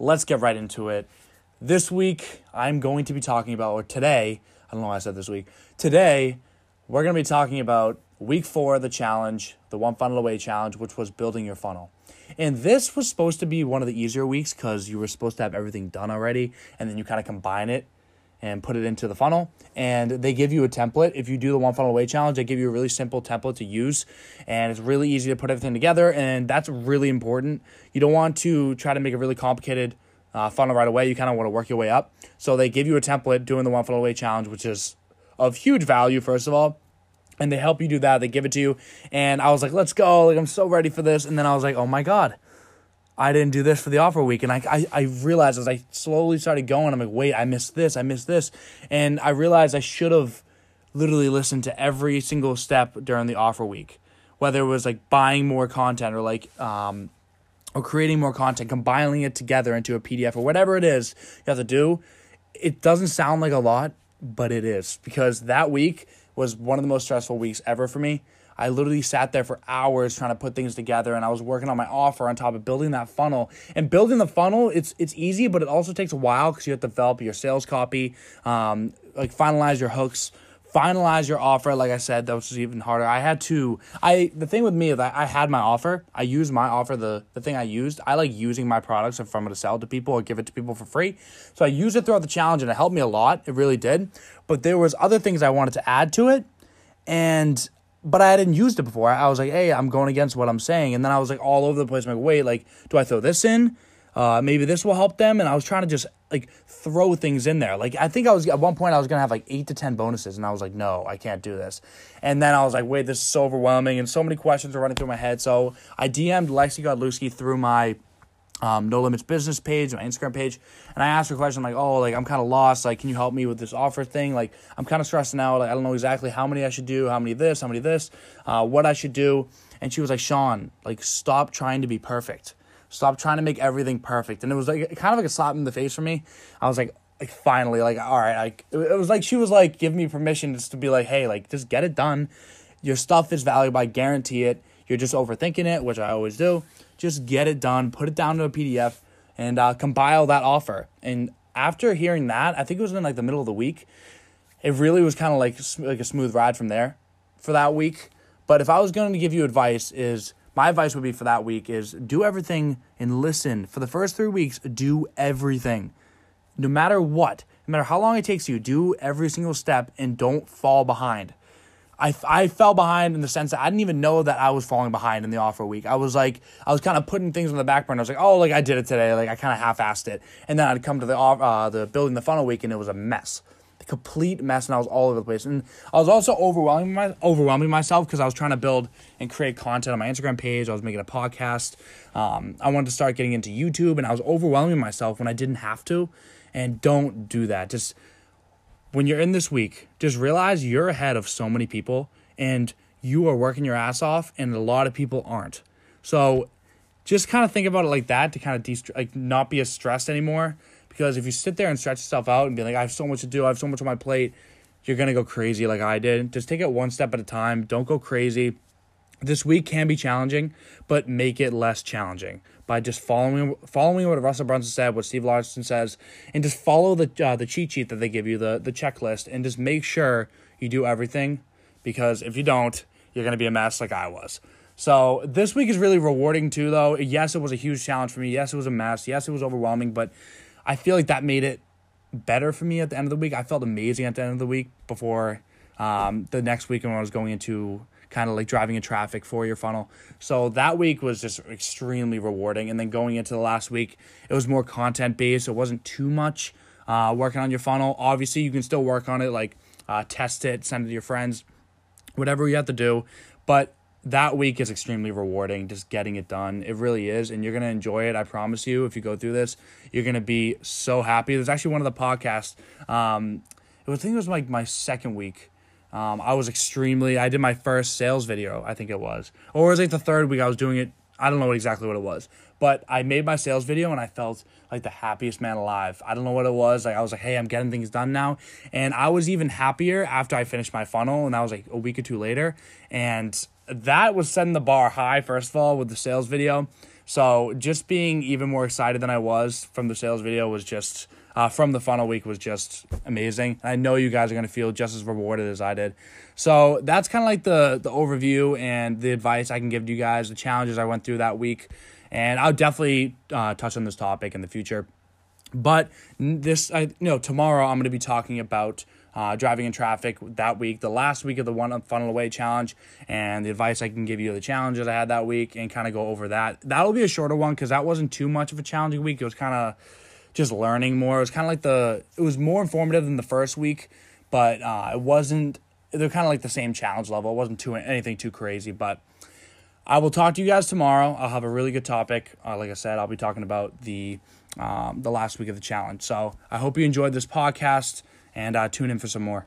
let's get right into it. This week, I'm going to be talking about, or today, I don't know why I said this week. Today, we're going to be talking about week four of the challenge, the One Funnel Away challenge, which was building your funnel. And this was supposed to be one of the easier weeks because you were supposed to have everything done already, and then you kind of combine it and put it into the funnel. And they give you a template. If you do the One Funnel Away challenge, they give you a really simple template to use, and it's really easy to put everything together. And that's really important. You don't want to try to make a really complicated uh, funnel right away. You kind of want to work your way up. So they give you a template doing the One Funnel Away challenge, which is of huge value, first of all and they help you do that. They give it to you, and I was like, "Let's go!" Like I'm so ready for this. And then I was like, "Oh my god, I didn't do this for the offer week." And I I, I realized as I slowly started going, I'm like, "Wait, I missed this. I missed this," and I realized I should have literally listened to every single step during the offer week, whether it was like buying more content or like um or creating more content, compiling it together into a PDF or whatever it is you have to do. It doesn't sound like a lot, but it is because that week was one of the most stressful weeks ever for me. I literally sat there for hours trying to put things together and I was working on my offer on top of building that funnel. And building the funnel, it's it's easy, but it also takes a while because you have to develop your sales copy, um, like finalize your hooks, finalize your offer. Like I said, that was even harder. I had to. I the thing with me is I, I had my offer. I used my offer. The the thing I used. I like using my products if I'm going to sell to people or give it to people for free. So I used it throughout the challenge and it helped me a lot. It really did. But there was other things I wanted to add to it, and but I hadn't used it before. I was like, hey, I'm going against what I'm saying, and then I was like all over the place. I'm like, wait, like, do I throw this in? Uh, maybe this will help them. And I was trying to just like throw things in there. Like I think I was at one point I was gonna have like eight to ten bonuses, and I was like, no, I can't do this. And then I was like, wait, this is so overwhelming, and so many questions are running through my head. So I DM'd Lexi Godlewski through my um, No Limits business page, my Instagram page, and I asked her a question i'm like, oh, like I'm kind of lost. Like, can you help me with this offer thing? Like, I'm kind of stressing out. Like, I don't know exactly how many I should do, how many this, how many this, uh, what I should do. And she was like, Sean, like, stop trying to be perfect. Stop trying to make everything perfect. And it was like kind of like a slap in the face for me. I was like, like finally, like all right, like it was like she was like giving me permission just to be like, hey, like just get it done. Your stuff is valuable. I guarantee it. You're just overthinking it, which I always do. Just get it done. Put it down to a PDF and uh, compile that offer. And after hearing that, I think it was in like the middle of the week. It really was kind of like like a smooth ride from there for that week. But if I was going to give you advice, is my advice would be for that week is do everything and listen. For the first three weeks, do everything. No matter what, no matter how long it takes you, do every single step and don't fall behind. I, I fell behind in the sense that I didn't even know that I was falling behind in the offer week. I was like, I was kind of putting things on the back burner. I was like, oh, like I did it today. Like I kind of half-assed it. And then I'd come to the, uh, the building the funnel week and it was a mess complete mess and I was all over the place. And I was also overwhelming my overwhelming myself because I was trying to build and create content on my Instagram page. I was making a podcast. Um, I wanted to start getting into YouTube and I was overwhelming myself when I didn't have to. And don't do that. Just when you're in this week, just realize you're ahead of so many people and you are working your ass off and a lot of people aren't. So just kind of think about it like that to kind of de- like not be as stressed anymore because if you sit there and stretch yourself out and be like, I have so much to do, I have so much on my plate, you're to go crazy like I did. Just take it one step at a time. Don't go crazy. This week can be challenging, but make it less challenging by just following following what Russell Brunson said, what Steve Larsen says, and just follow the uh, the cheat sheet that they give you, the the checklist, and just make sure you do everything. Because if you don't, you're gonna be a mess like I was. So this week is really rewarding too, though. Yes, it was a huge challenge for me. Yes, it was a mess. Yes, it was overwhelming, but I feel like that made it better for me at the end of the week. I felt amazing at the end of the week before um, the next week when I was going into kind of like driving in traffic for your funnel. So that week was just extremely rewarding. And then going into the last week, it was more content based. It wasn't too much uh, working on your funnel. Obviously, you can still work on it, like uh, test it, send it to your friends, whatever you have to do. But that week is extremely rewarding just getting it done it really is and you're going to enjoy it i promise you if you go through this you're going to be so happy there's actually one of the podcasts um i think it was like my second week um i was extremely i did my first sales video i think it was. Or it was like the third week i was doing it? I don't know exactly what it was. But i made my sales video and i felt like the happiest man alive. I don't know what it was like i was like hey i'm getting things done now. And i was even happier after i finished my funnel and that was like a week or two later. And that was setting the bar high, first of all, with the sales video. So just being even more excited than I was from the sales video was just uh, from the funnel week was just amazing. I know you guys are gonna feel just as rewarded as I did. So that's kind of like the the overview and the advice I can give to you guys, the challenges I went through that week, and I'll definitely uh, touch on this topic in the future. But this, I you know, tomorrow I'm going to be talking about uh, driving in traffic that week, the last week of the one funnel away challenge, and the advice I can give you, the challenges I had that week, and kind of go over that. That'll be a shorter one because that wasn't too much of a challenging week. It was kind of just learning more. It was kind of like the, it was more informative than the first week, but uh, it wasn't. They're kind of like the same challenge level. It wasn't too anything too crazy, but. I will talk to you guys tomorrow. I'll have a really good topic. Uh, like I said, I'll be talking about the um, the last week of the challenge. So I hope you enjoyed this podcast and uh, tune in for some more.